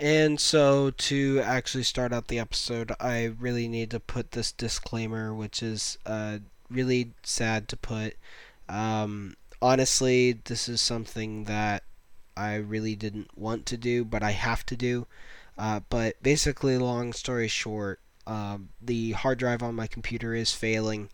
And so, to actually start out the episode, I really need to put this disclaimer, which is uh, really sad to put. Um, honestly, this is something that I really didn't want to do, but I have to do. Uh, but basically, long story short, um, the hard drive on my computer is failing,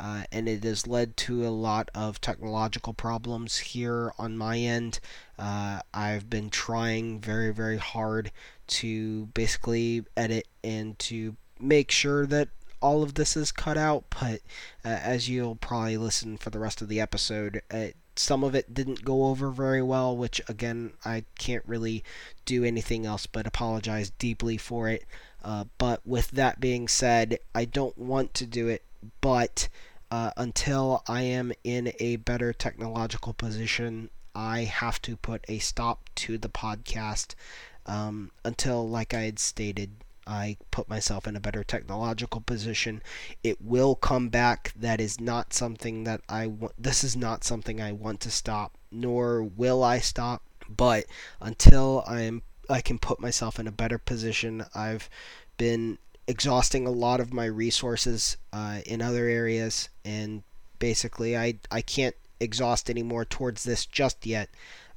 uh, and it has led to a lot of technological problems here on my end. Uh, I've been trying very, very hard to basically edit and to make sure that all of this is cut out, but uh, as you'll probably listen for the rest of the episode, uh, some of it didn't go over very well, which again, I can't really do anything else but apologize deeply for it. Uh, but with that being said, I don't want to do it, but uh, until I am in a better technological position, I have to put a stop to the podcast um, until, like I had stated, I put myself in a better technological position. It will come back. That is not something that I want. This is not something I want to stop, nor will I stop. But until I'm, I can put myself in a better position. I've been exhausting a lot of my resources uh, in other areas, and basically, I I can't exhaust anymore towards this just yet.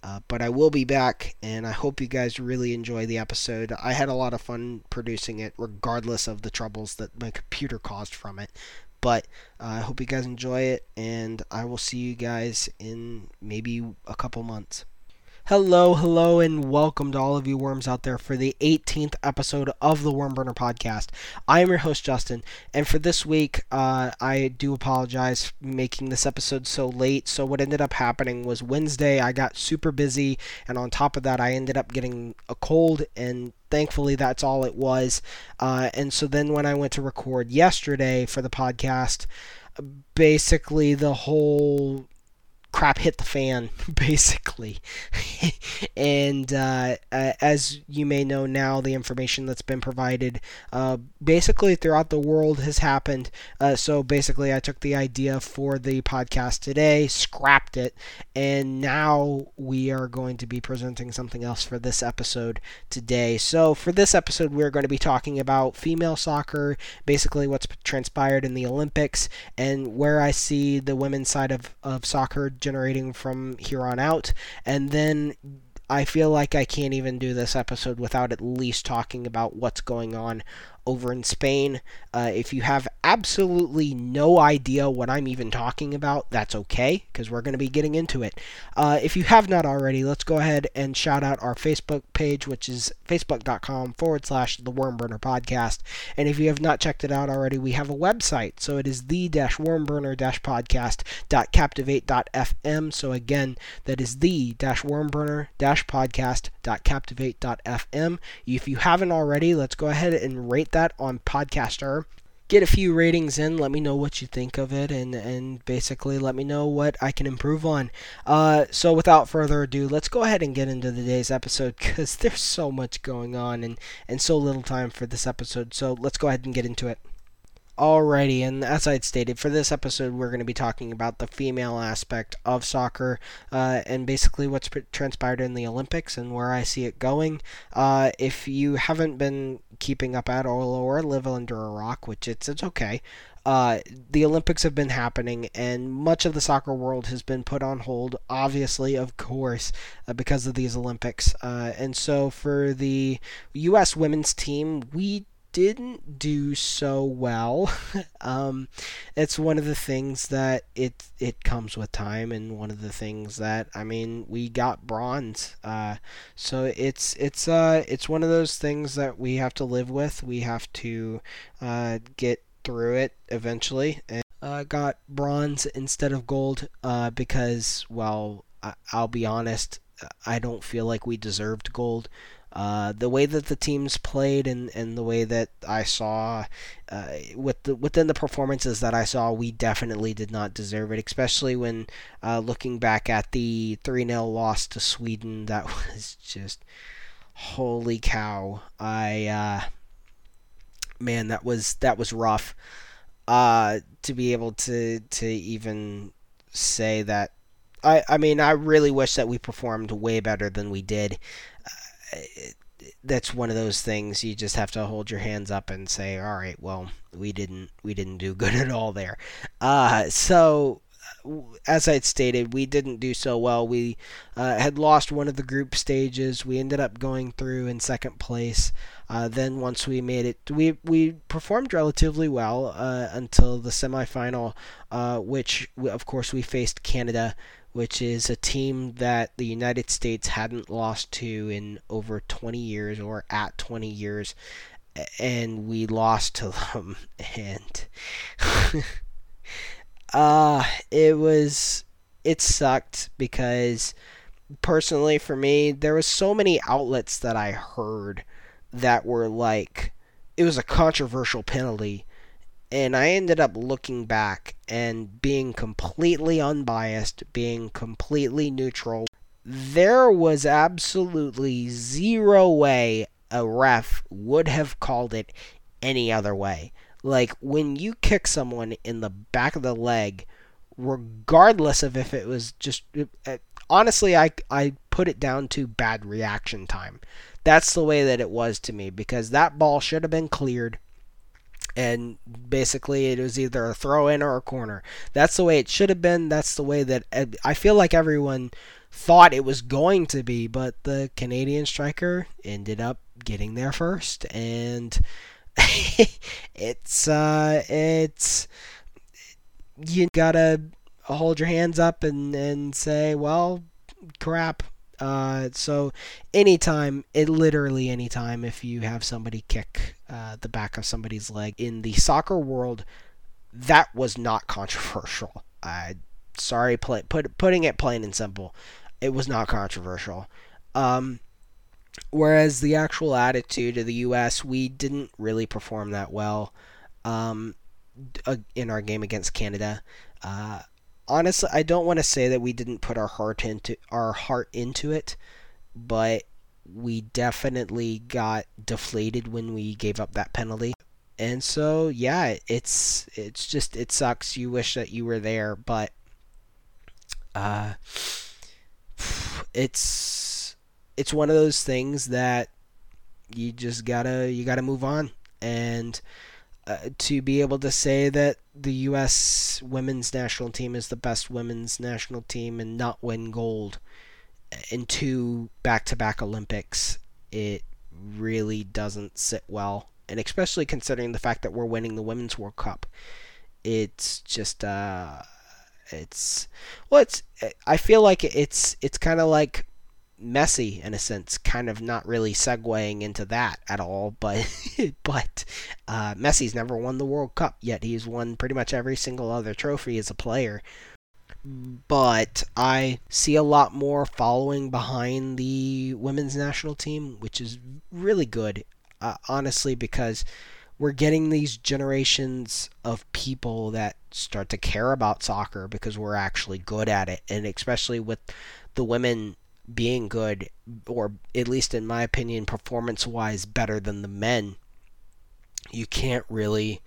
Uh, but I will be back, and I hope you guys really enjoy the episode. I had a lot of fun producing it, regardless of the troubles that my computer caused from it. But uh, I hope you guys enjoy it, and I will see you guys in maybe a couple months. Hello, hello, and welcome to all of you worms out there for the 18th episode of the Worm Burner Podcast. I am your host, Justin, and for this week, uh, I do apologize making this episode so late. So, what ended up happening was Wednesday, I got super busy, and on top of that, I ended up getting a cold, and thankfully, that's all it was. Uh, and so, then when I went to record yesterday for the podcast, basically the whole crap hit the fan, basically. and uh, as you may know now, the information that's been provided uh, basically throughout the world has happened. Uh, so basically, I took the idea for the podcast today, scrapped it, and now we are going to be presenting something else for this episode today. So for this episode, we're going to be talking about female soccer, basically what's transpired in the Olympics, and where I see the women's side of, of soccer generating from here on out. And then I feel like I can't even do this episode without at least talking about what's going on over in Spain. Uh, if you have absolutely no idea what I'm even talking about, that's okay, because we're going to be getting into it. Uh, if you have not already, let's go ahead and shout out our Facebook page, which is facebook.com forward slash the Wormburner Podcast. And if you have not checked it out already, we have a website. So it is the wormburner podcast.captivate.fm. So again, that is the wormburner podcast.captivate.fm. If you haven't already, let's go ahead and rate that on Podcaster. Get a few ratings in. Let me know what you think of it, and and basically let me know what I can improve on. Uh, so without further ado, let's go ahead and get into today's episode because there's so much going on and and so little time for this episode. So let's go ahead and get into it. Alrighty, and as I had stated, for this episode, we're going to be talking about the female aspect of soccer uh, and basically what's transpired in the Olympics and where I see it going. Uh, if you haven't been keeping up at all or live under a rock, which it's it's okay, uh, the Olympics have been happening, and much of the soccer world has been put on hold, obviously, of course, uh, because of these Olympics. Uh, and so for the U.S. women's team, we didn't do so well. um, it's one of the things that it it comes with time, and one of the things that I mean, we got bronze. Uh, so it's it's uh it's one of those things that we have to live with. We have to uh, get through it eventually. And uh, got bronze instead of gold uh, because, well, I- I'll be honest, I don't feel like we deserved gold. Uh, the way that the teams played and, and the way that I saw uh, with the, within the performances that I saw, we definitely did not deserve it. Especially when uh, looking back at the three 0 loss to Sweden, that was just holy cow! I uh, man, that was that was rough. Uh, to be able to to even say that I, I mean, I really wish that we performed way better than we did that's one of those things you just have to hold your hands up and say, all right, well, we didn't we didn't do good at all there. Uh, so as I stated, we didn't do so well. We uh, had lost one of the group stages. We ended up going through in second place. Uh, then once we made it, we we performed relatively well uh, until the semifinal, uh, which of course we faced Canada, which is a team that the United States hadn't lost to in over 20 years or at 20 years, and we lost to them and. Uh, it was it sucked because personally for me there was so many outlets that I heard that were like it was a controversial penalty and I ended up looking back and being completely unbiased, being completely neutral. There was absolutely zero way a ref would have called it any other way. Like when you kick someone in the back of the leg, regardless of if it was just uh, honestly, I I put it down to bad reaction time. That's the way that it was to me because that ball should have been cleared and basically it was either a throw in or a corner. That's the way it should have been. That's the way that I feel like everyone thought it was going to be, but the Canadian striker ended up getting there first and it's uh, it's you gotta hold your hands up and and say, well, crap. Uh, so anytime, it literally anytime, if you have somebody kick uh, the back of somebody's leg in the soccer world, that was not controversial. I sorry, play, put, putting it plain and simple, it was not controversial. Um, Whereas the actual attitude of the U.S., we didn't really perform that well um, in our game against Canada. Uh, honestly, I don't want to say that we didn't put our heart into our heart into it, but we definitely got deflated when we gave up that penalty. And so, yeah, it's it's just it sucks. You wish that you were there, but uh, it's it's one of those things that you just gotta you gotta move on and uh, to be able to say that the U.S. women's national team is the best women's national team and not win gold in two back-to-back Olympics, it really doesn't sit well. And especially considering the fact that we're winning the Women's World Cup, it's just uh, it's well, it's I feel like it's it's kind of like Messi in a sense, kind of not really segueing into that at all. But but uh, Messi's never won the World Cup yet. He's won pretty much every single other trophy as a player. But I see a lot more following behind the women's national team, which is really good, uh, honestly, because we're getting these generations of people that start to care about soccer because we're actually good at it, and especially with the women being good, or at least in my opinion, performance wise, better than the men, you can't really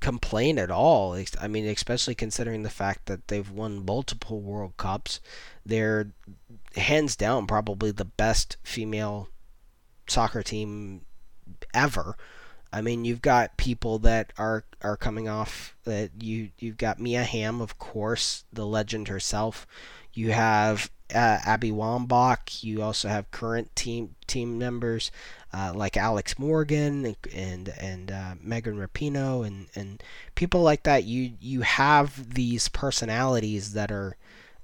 complain at all. I mean, especially considering the fact that they've won multiple World Cups. They're hands down probably the best female soccer team ever. I mean, you've got people that are are coming off that you you've got Mia Hamm, of course, the legend herself. You have uh, Abby Wambach. You also have current team team members uh, like Alex Morgan and and, uh, Megan Rapinoe and, and people like that. You you have these personalities that are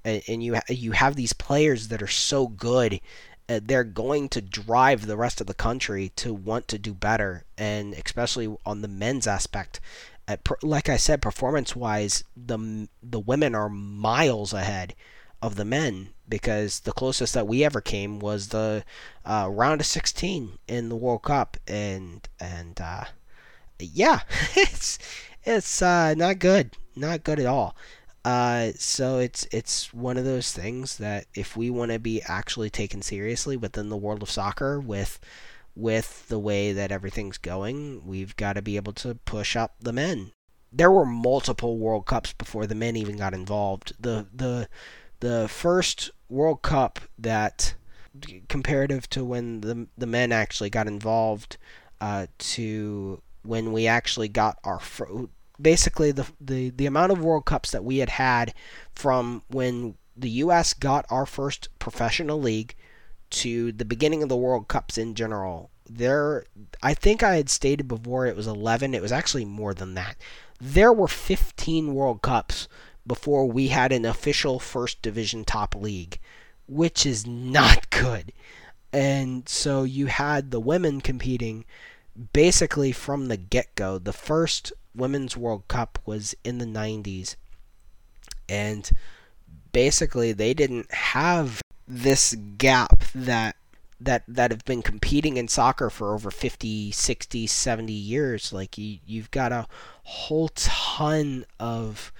and you you have these players that are so good. Uh, they're going to drive the rest of the country to want to do better, and especially on the men's aspect. like I said, performance-wise, the the women are miles ahead of the men because the closest that we ever came was the uh, round of 16 in the World Cup, and and uh, yeah, it's it's uh, not good, not good at all. Uh, so it's it's one of those things that if we want to be actually taken seriously within the world of soccer with with the way that everything's going, we've got to be able to push up the men. There were multiple World Cups before the men even got involved. The the the first World Cup that comparative to when the the men actually got involved uh, to when we actually got our fr- basically the, the the amount of World Cups that we had had from when the U.S. got our first professional league to the beginning of the World Cups in general. There, I think I had stated before it was 11. It was actually more than that. There were 15 World Cups before we had an official first division top league, which is not good. And so you had the women competing basically from the get go. The first Women's World Cup was in the 90s. And basically, they didn't have this gap that that that have been competing in soccer for over 50, 60, 70 years. Like you you've got a whole ton of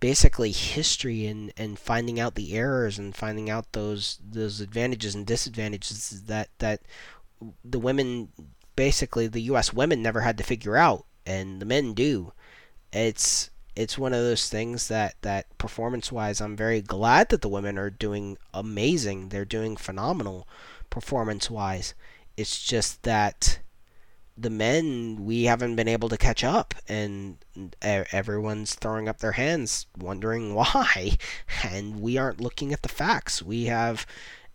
basically history and and finding out the errors and finding out those those advantages and disadvantages that that the women basically the US women never had to figure out and the men do. It's it's one of those things that that performance wise I'm very glad that the women are doing amazing. They're doing phenomenal performance wise. It's just that the men we haven't been able to catch up and everyone's throwing up their hands wondering why and we aren't looking at the facts. We have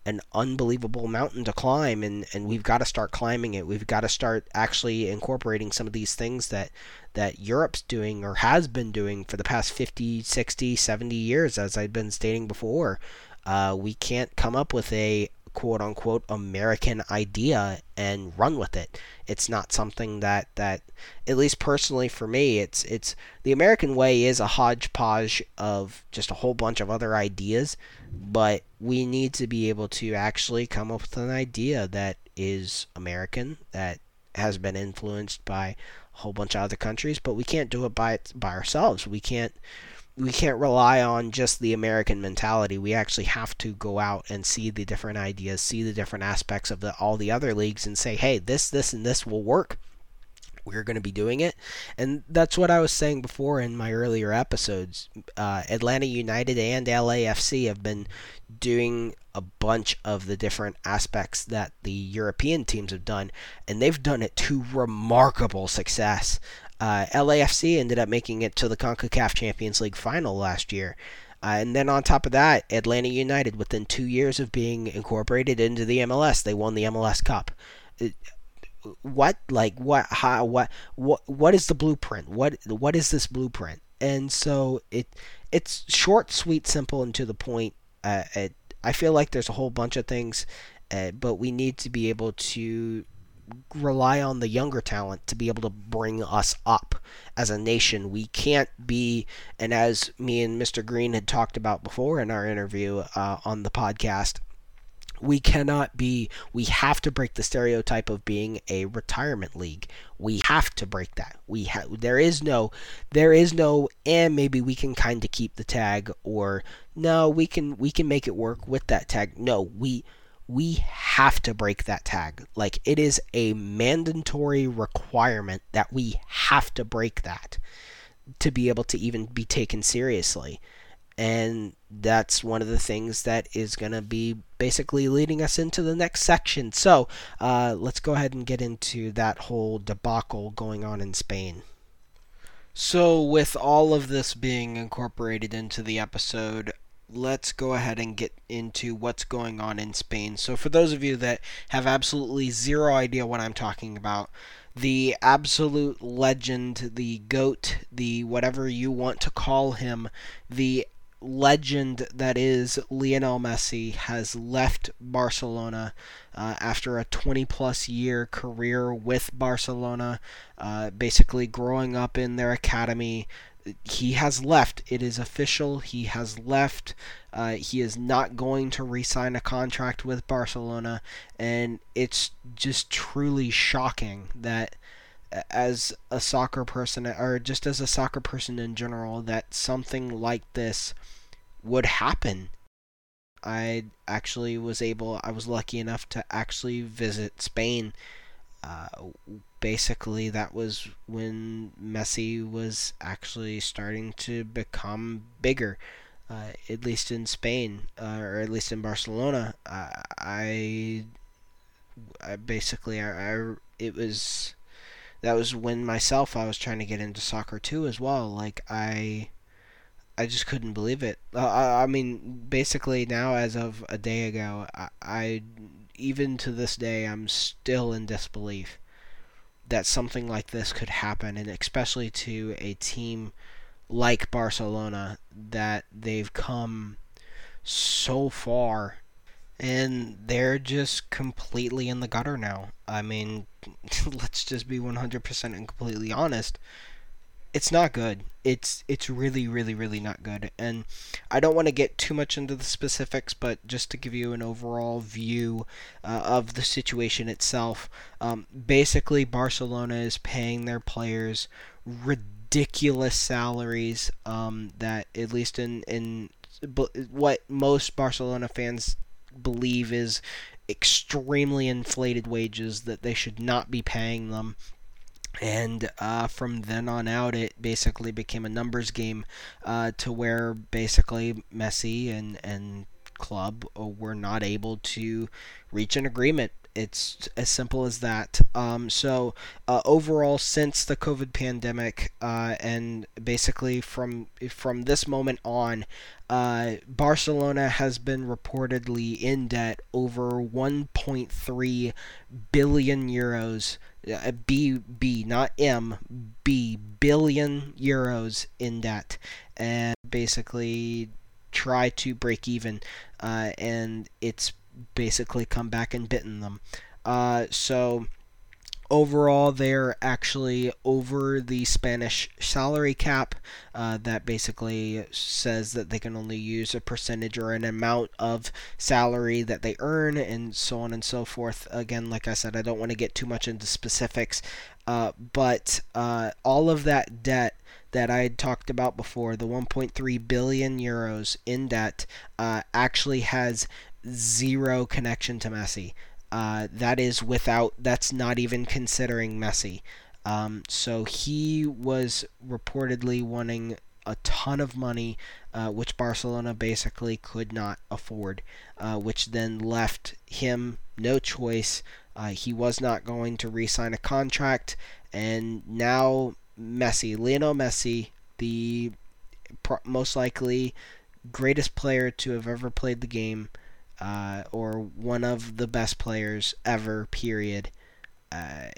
an unbelievable mountain to climb and, and we've got to start climbing it. We've got to start actually incorporating some of these things that that Europe's doing or has been doing for the past 50, 60, 70 years as I've been stating before. Uh, we can't come up with a quote unquote American idea and run with it. It's not something that that at least personally for me it's it's the American way is a hodgepodge of just a whole bunch of other ideas, but we need to be able to actually come up with an idea that is American that has been influenced by a whole bunch of other countries, but we can't do it by by ourselves. We can't we can't rely on just the American mentality. We actually have to go out and see the different ideas, see the different aspects of the, all the other leagues, and say, hey, this, this, and this will work. We're going to be doing it. And that's what I was saying before in my earlier episodes. Uh, Atlanta United and LAFC have been doing a bunch of the different aspects that the European teams have done, and they've done it to remarkable success. Uh, LAFC ended up making it to the CONCACAF Champions League final last year. Uh, and then on top of that, Atlanta United, within two years of being incorporated into the MLS, they won the MLS Cup. It, what like what how what what what is the blueprint? What what is this blueprint? And so it it's short, sweet, simple, and to the point. Uh, it, I feel like there's a whole bunch of things, uh, but we need to be able to rely on the younger talent to be able to bring us up as a nation. We can't be, and as me and Mr. Green had talked about before in our interview uh, on the podcast, we cannot be we have to break the stereotype of being a retirement league we have to break that we have there is no there is no and maybe we can kind of keep the tag or no we can we can make it work with that tag no we we have to break that tag. Like it is a mandatory requirement that we have to break that to be able to even be taken seriously. And that's one of the things that is going to be basically leading us into the next section. So uh, let's go ahead and get into that whole debacle going on in Spain. So, with all of this being incorporated into the episode, let's go ahead and get into what's going on in Spain. So, for those of you that have absolutely zero idea what I'm talking about, the absolute legend, the GOAT, the whatever you want to call him, the legend that is Lionel Messi has left Barcelona uh, after a 20 plus year career with Barcelona, uh, basically growing up in their academy, he has left. It is official. He has left. Uh, he is not going to re-sign a contract with Barcelona, and it's just truly shocking that, as a soccer person, or just as a soccer person in general, that something like this would happen. I actually was able. I was lucky enough to actually visit Spain. Uh, basically that was when Messi was actually starting to become bigger. uh, at least in Spain uh, or at least in Barcelona. I, I basically I, I it was that was when myself I was trying to get into soccer too as well. Like I I just couldn't believe it. Uh, I, I mean, basically now as of a day ago, I, I even to this day I'm still in disbelief that something like this could happen, and especially to a team like Barcelona that they've come so far and they're just completely in the gutter now. I mean, let's just be 100% and completely honest. It's not good. It's it's really really really not good. And I don't want to get too much into the specifics, but just to give you an overall view uh, of the situation itself, um, basically Barcelona is paying their players ridiculous salaries um, that at least in in what most Barcelona fans believe is extremely inflated wages that they should not be paying them. And uh, from then on out, it basically became a numbers game uh, to where basically Messi and, and club were not able to reach an agreement it's as simple as that. Um, so uh, overall, since the COVID pandemic, uh, and basically from from this moment on, uh, Barcelona has been reportedly in debt over 1.3 billion euros. B B not M B billion euros in debt, and basically try to break even. Uh, and it's basically come back and bitten them. Uh, so overall, they're actually over the Spanish salary cap. Uh, that basically says that they can only use a percentage or an amount of salary that they earn, and so on and so forth. Again, like I said, I don't want to get too much into specifics, uh, but uh, all of that debt that I had talked about before, the 1.3 billion euros in debt, uh, actually has zero connection to Messi. Uh, that is without, that's not even considering Messi. Um, so he was reportedly wanting a ton of money, uh, which Barcelona basically could not afford, uh, which then left him no choice. Uh, he was not going to re sign a contract, and now Messi, Lionel Messi, the most likely greatest player to have ever played the game, uh, or one of the best players ever, period. Uh,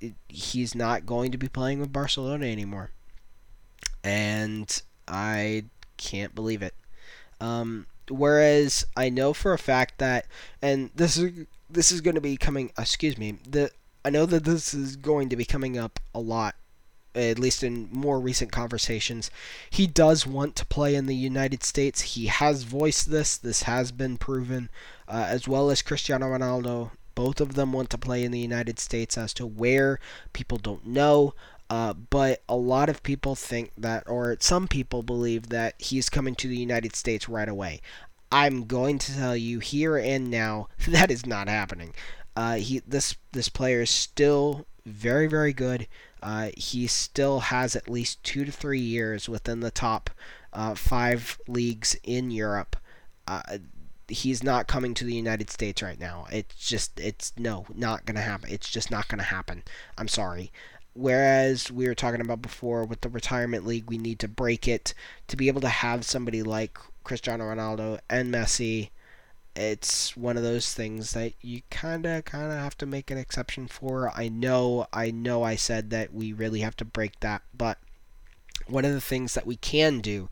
it, he's not going to be playing with Barcelona anymore. And I can't believe it. Um, whereas I know for a fact that, and this is this is going to be coming. Excuse me. The I know that this is going to be coming up a lot at least in more recent conversations, he does want to play in the United States. He has voiced this, this has been proven, uh, as well as Cristiano Ronaldo. Both of them want to play in the United States as to where people don't know. Uh, but a lot of people think that, or some people believe that he's coming to the United States right away. I'm going to tell you here and now that is not happening. Uh, he this this player is still very very good. Uh, he still has at least two to three years within the top uh, five leagues in Europe. Uh, he's not coming to the United States right now. It's just, it's no, not going to happen. It's just not going to happen. I'm sorry. Whereas we were talking about before with the retirement league, we need to break it to be able to have somebody like Cristiano Ronaldo and Messi it's one of those things that you kind of kind of have to make an exception for. I know I know I said that we really have to break that, but one of the things that we can do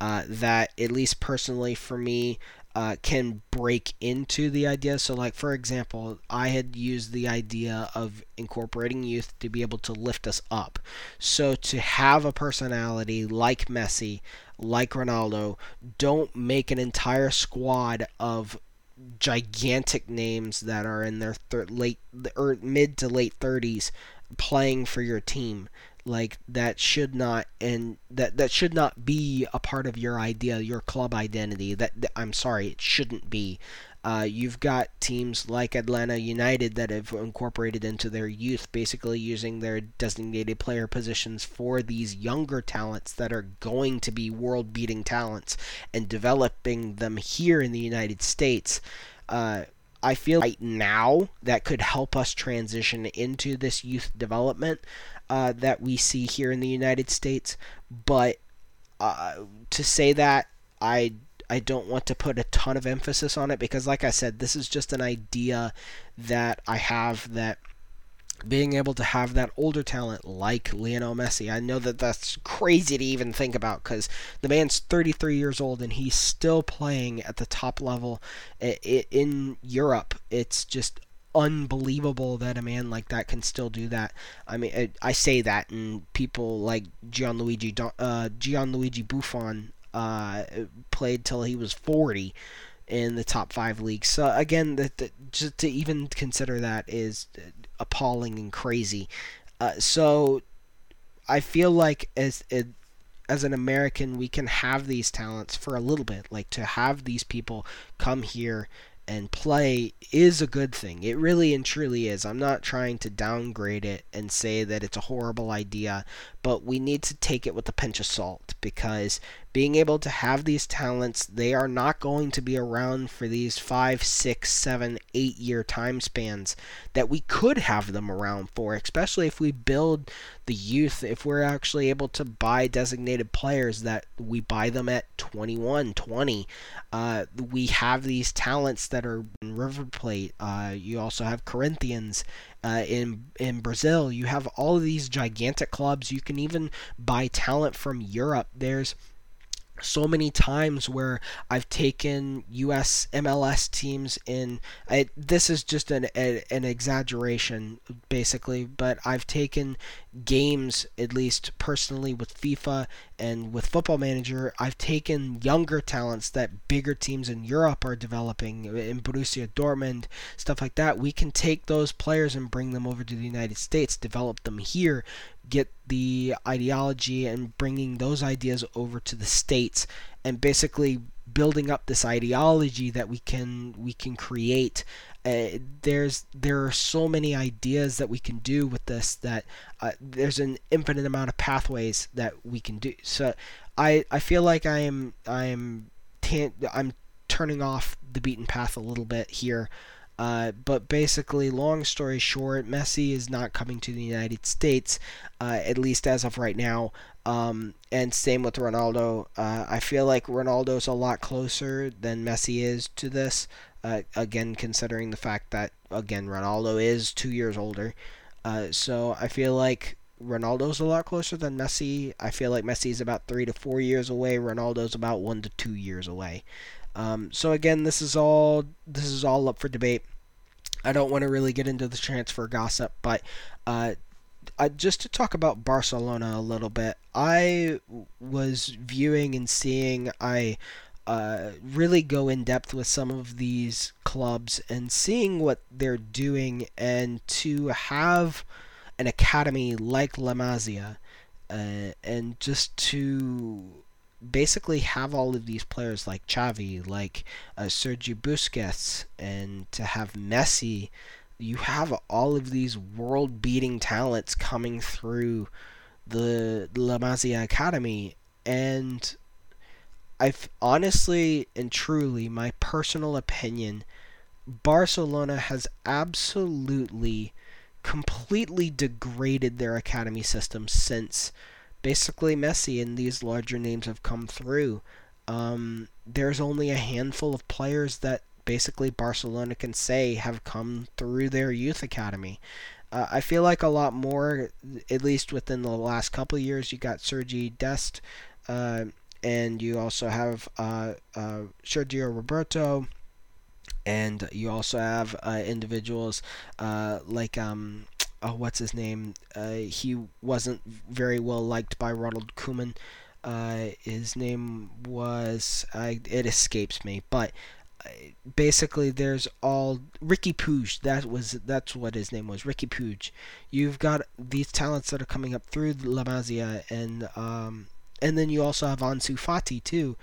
uh, that at least personally for me uh, can break into the idea. So, like for example, I had used the idea of incorporating youth to be able to lift us up. So, to have a personality like Messi, like Ronaldo, don't make an entire squad of gigantic names that are in their thir- late or er, mid to late 30s playing for your team. Like that should not and that that should not be a part of your idea your club identity. That, that i'm sorry it shouldn't be Uh, you've got teams like Atlanta United that have incorporated into their youth, basically using their designated player positions for these younger talents that are going to be world beating talents and developing them here in the United States. Uh, I feel right now that could help us transition into this youth development uh, that we see here in the United States. But uh, to say that, I I don't want to put a ton of emphasis on it because, like I said, this is just an idea that I have that being able to have that older talent like Lionel Messi. I know that that's crazy to even think about because the man's 33 years old and he's still playing at the top level in Europe. It's just unbelievable that a man like that can still do that. I mean, I say that, and people like Gianluigi uh, Gianluigi Buffon uh, played till he was 40 in the top five leagues. So again, that just to even consider that is appalling and crazy. Uh, so I feel like as as an American, we can have these talents for a little bit, like to have these people come here and play is a good thing. It really and truly is. I'm not trying to downgrade it and say that it's a horrible idea, but we need to take it with a pinch of salt because being able to have these talents, they are not going to be around for these five, six, seven, eight year time spans that we could have them around for, especially if we build the youth, if we're actually able to buy designated players that we buy them at 21, 20. Uh, we have these talents that are in River Plate. Uh, you also have Corinthians uh, in in Brazil. You have all of these gigantic clubs. You can even buy talent from Europe. There's so many times where I've taken U.S. MLS teams in. I, this is just an a, an exaggeration, basically, but I've taken games, at least personally, with FIFA and with Football Manager. I've taken younger talents that bigger teams in Europe are developing, in Borussia Dortmund, stuff like that. We can take those players and bring them over to the United States, develop them here, get the ideology and bringing those ideas over to the states and basically building up this ideology that we can we can create. Uh, there's there are so many ideas that we can do with this that uh, there's an infinite amount of pathways that we can do. So i i feel like i am i am i'm turning off the beaten path a little bit here uh, but basically, long story short, Messi is not coming to the United States, uh, at least as of right now. Um, and same with Ronaldo. Uh, I feel like Ronaldo's a lot closer than Messi is to this. Uh, again, considering the fact that again Ronaldo is two years older, uh, so I feel like Ronaldo's a lot closer than Messi. I feel like Messi's about three to four years away. Ronaldo's about one to two years away. Um, so again, this is all this is all up for debate. I don't want to really get into the transfer gossip, but uh, I, just to talk about Barcelona a little bit, I was viewing and seeing I uh, really go in depth with some of these clubs and seeing what they're doing, and to have an academy like La Masia, uh, and just to basically have all of these players like Xavi, like uh, Sergio Busquets, and to have Messi, you have all of these world-beating talents coming through the La Masia Academy, and I've honestly and truly, my personal opinion, Barcelona has absolutely, completely degraded their academy system since basically Messi and these larger names have come through. Um, there's only a handful of players that basically Barcelona can say have come through their youth academy. Uh, I feel like a lot more, at least within the last couple years, you got Sergi Dest, uh, and you also have uh, uh Sergio Roberto, and you also have uh, individuals uh, like um, oh, what's his name? Uh, he wasn't very well liked by Ronald Koeman. Uh, his name was I. It escapes me, but uh, basically there's all Riqui Puig. That was that's what his name was. Riqui Puig. You've got these talents that are coming up through La Masia, and um, and then you also have Ansu Fati too.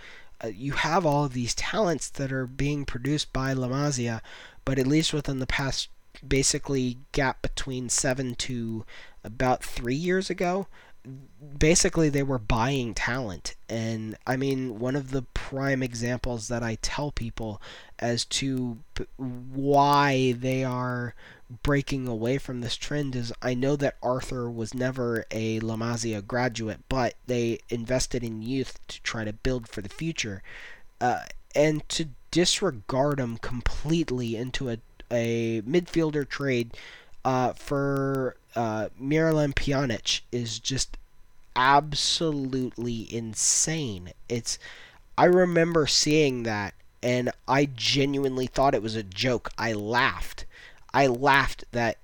uh, you have all these talents that are being produced by La Masia, but at least within the past basically gap between seven to about three years ago, basically they were buying talent. And I mean, one of the prime examples that I tell people as to why they are breaking away from this trend is I know that Arthur was never a La Masia graduate, but they invested in youth to try to build for the future. Uh, and to disregard him completely into a, a midfielder trade uh, for uh, Miralem Pjanic is just absolutely insane. It's I remember seeing that and I genuinely thought it was a joke. I laughed. I laughed that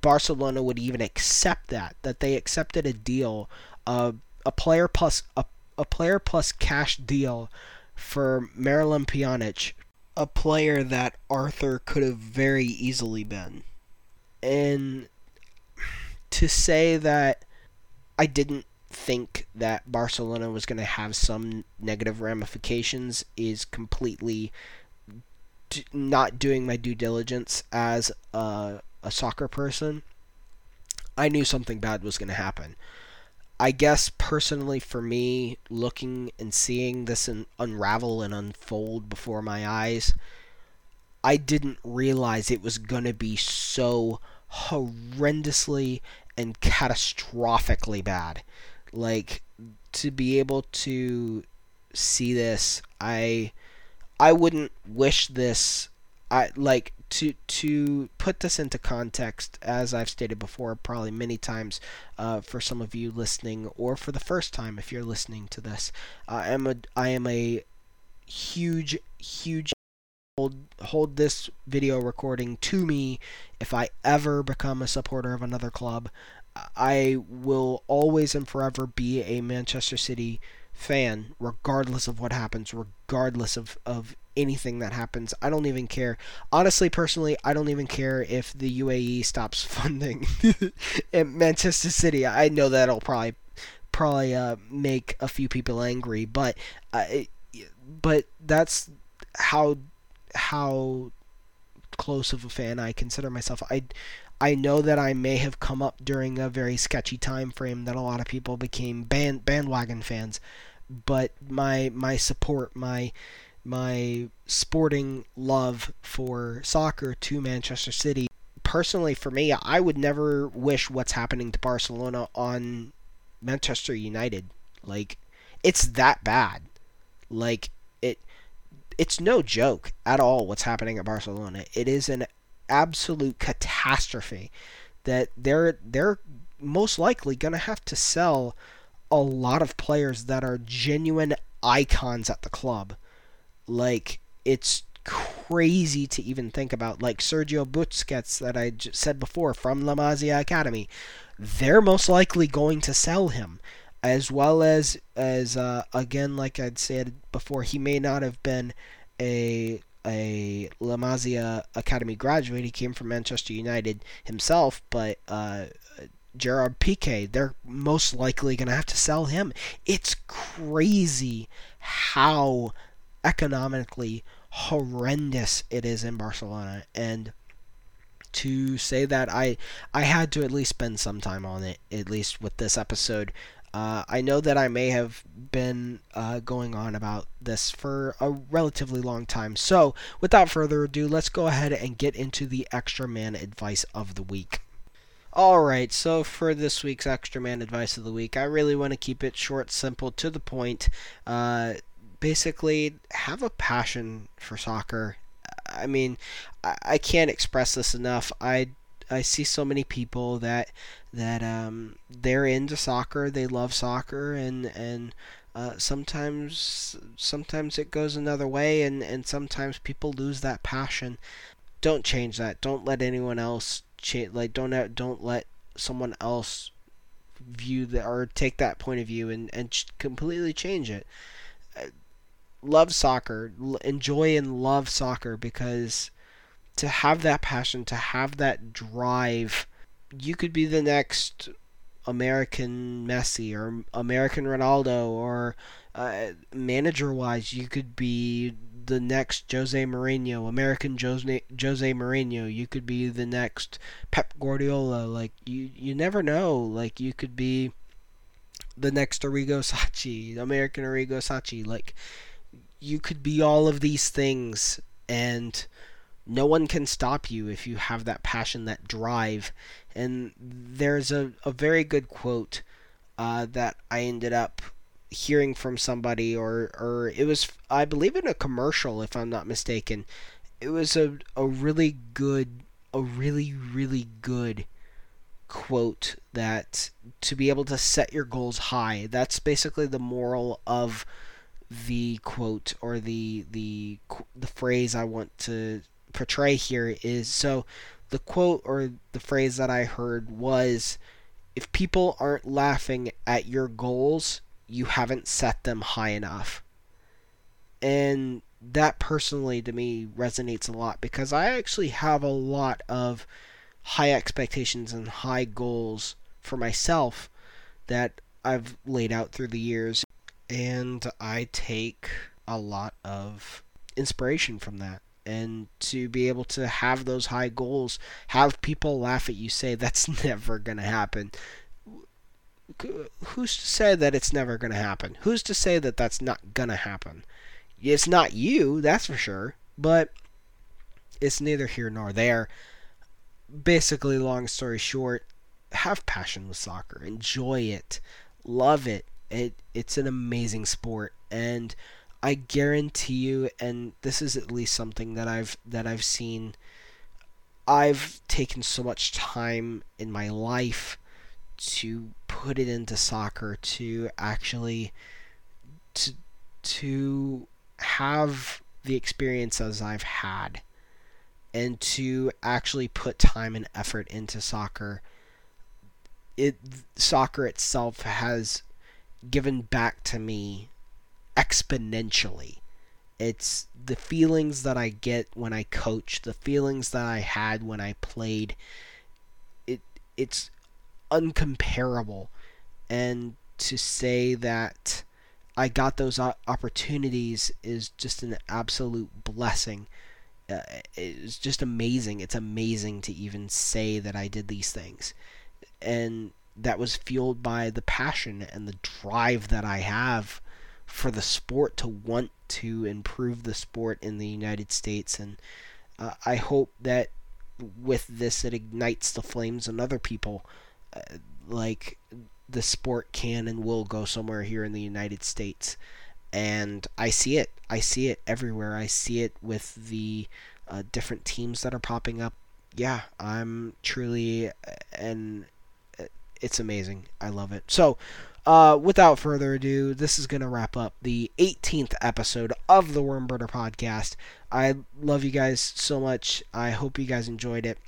Barcelona would even accept that that they accepted a deal uh, a player plus a, a player plus cash deal for Miralem Pjanic, a player that Arthur could have very easily been. And to say that I didn't think that Barcelona was going to have some negative ramifications is completely d- not doing my due diligence as a, a soccer person. I knew something bad was going to happen. I guess personally for me, looking and seeing this unravel and unfold before my eyes, I didn't realize it was going to be so horrendously and catastrophically bad. Like to be able to see this, I I wouldn't wish this I like to to put this into context, as I've stated before, probably many times, uh, for some of you listening, or for the first time if you're listening to this, I am a I am a huge huge hold hold this video recording to me if I ever become a supporter of another club. I will always and forever be a Manchester City fan, regardless of what happens, regardless of, of anything that happens. I don't even care. Honestly, personally, I don't even care if the UAE stops funding Manchester City. I know that'll probably probably uh, make a few people angry, but uh, it, but that's how how close of a fan I consider myself. I I know that I may have come up during a very sketchy time frame that a lot of people became band bandwagon fans, but my my support, my my sporting love for soccer to Manchester City. Personally, for me, I would never wish what's happening to Barcelona on Manchester United. Like, it's that bad. Like, it's no joke at all what's happening at Barcelona. It is an absolute catastrophe that they're they're most likely going to have to sell a lot of players that are genuine icons at the club. Like it's crazy to even think about like Sergio Busquets that I said before from La Masia Academy. They're most likely going to sell him as well as as uh, again like I'd said before he may not have been a a La Masia Academy graduate. He came from Manchester United himself, but uh, Gerard Piqué, they're most likely going to have to sell him. It's crazy how economically horrendous it is in Barcelona, and to say that I I had to at least spend some time on it, at least with this episode, uh, I know that I may have been uh, going on about this for a relatively long time. So, without further ado, let's go ahead and get into the Extra Man advice of the week. Alright, so for this week's Extra Man advice of the week, I really want to keep it short, simple, to the point. Uh, basically, have a passion for soccer. I mean, I, I can't express this enough. I I see so many people that that um, they're into soccer, they love soccer, and and uh, sometimes sometimes it goes another way, and and sometimes people lose that passion. Don't change that. Don't let anyone else change. Like don't don't let someone else view that or take that point of view and and completely change it. Uh, love soccer, enjoy and love soccer because to have that passion, to have that drive, you could be the next American Messi or American Ronaldo or uh, manager wise, you could be the next Jose Mourinho, American Jose Jose Mourinho. You could be the next Pep Guardiola. Like you, you never know. Like you could be the next Arrigo Sacchi, American Arrigo Sacchi. Like you could be all of these things, and no one can stop you if you have that passion, that drive. And there's a, a very good quote uh, that I ended up hearing from somebody, or, or it was, I believe, in a commercial, if I'm not mistaken. It was a, a really good, a really, really good quote that to be able to set your goals high, that's basically the moral of the quote or the the the phrase I want to portray here is so the quote or the phrase that I heard was if people aren't laughing at your goals, you haven't set them high enough. And that personally to me resonates a lot because I actually have a lot of high expectations and high goals for myself that I've laid out through the years and I take a lot of inspiration from that. And to be able to have those high goals, have people laugh at you say that's never going to happen. Who's to say that it's never going to happen? Who's to say that that's not going to happen? It's not you, that's for sure, but it's neither here nor there. Basically, long story short, have passion with soccer, enjoy it, love it, it it's an amazing sport, and I guarantee you, and this is at least something that I've that I've seen. I've taken so much time in my life to put it into soccer to actually to to have the experiences I've had and to actually put time and effort into soccer it soccer itself has given back to me exponentially. It's the feelings that I get when I coach, the feelings that I had when I played. It it's uncomparable. And to say that I got those opportunities is just an absolute blessing. Uh, it's just amazing. It's amazing to even say that I did these things. And that was fueled by the passion and the drive that I have for the sport to want to improve the sport in the United States. And uh, I hope that with this, it ignites the flames in other people. Uh, like the sport can and will go somewhere here in the United States. And I see it. I see it everywhere. I see it with the uh, different teams that are popping up. Yeah, I'm truly and it's amazing. I love it. So, uh, without further ado, this is going to wrap up the 18th episode of the Wormburner podcast. I love you guys so much. I hope you guys enjoyed it.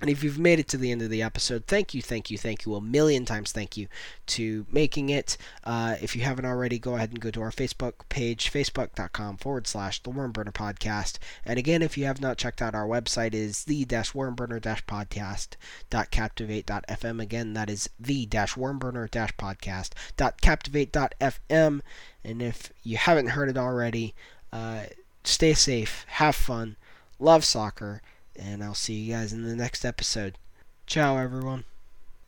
And if you've made it to the end of the episode, thank you, thank you, thank you, a million times thank you to making it. Uh, if you haven't already, go ahead and go to our Facebook page, facebook.com forward slash the Wormburner Podcast. And again, if you have not checked out our website, is the dash wormburner dash podcast dot captivate dot fm. Again, that is the dash wormburner dash podcast dot captivate dot fm. And if you haven't heard it already, uh, stay safe, have fun, love soccer and I'll see you guys in the next episode. Ciao, everyone.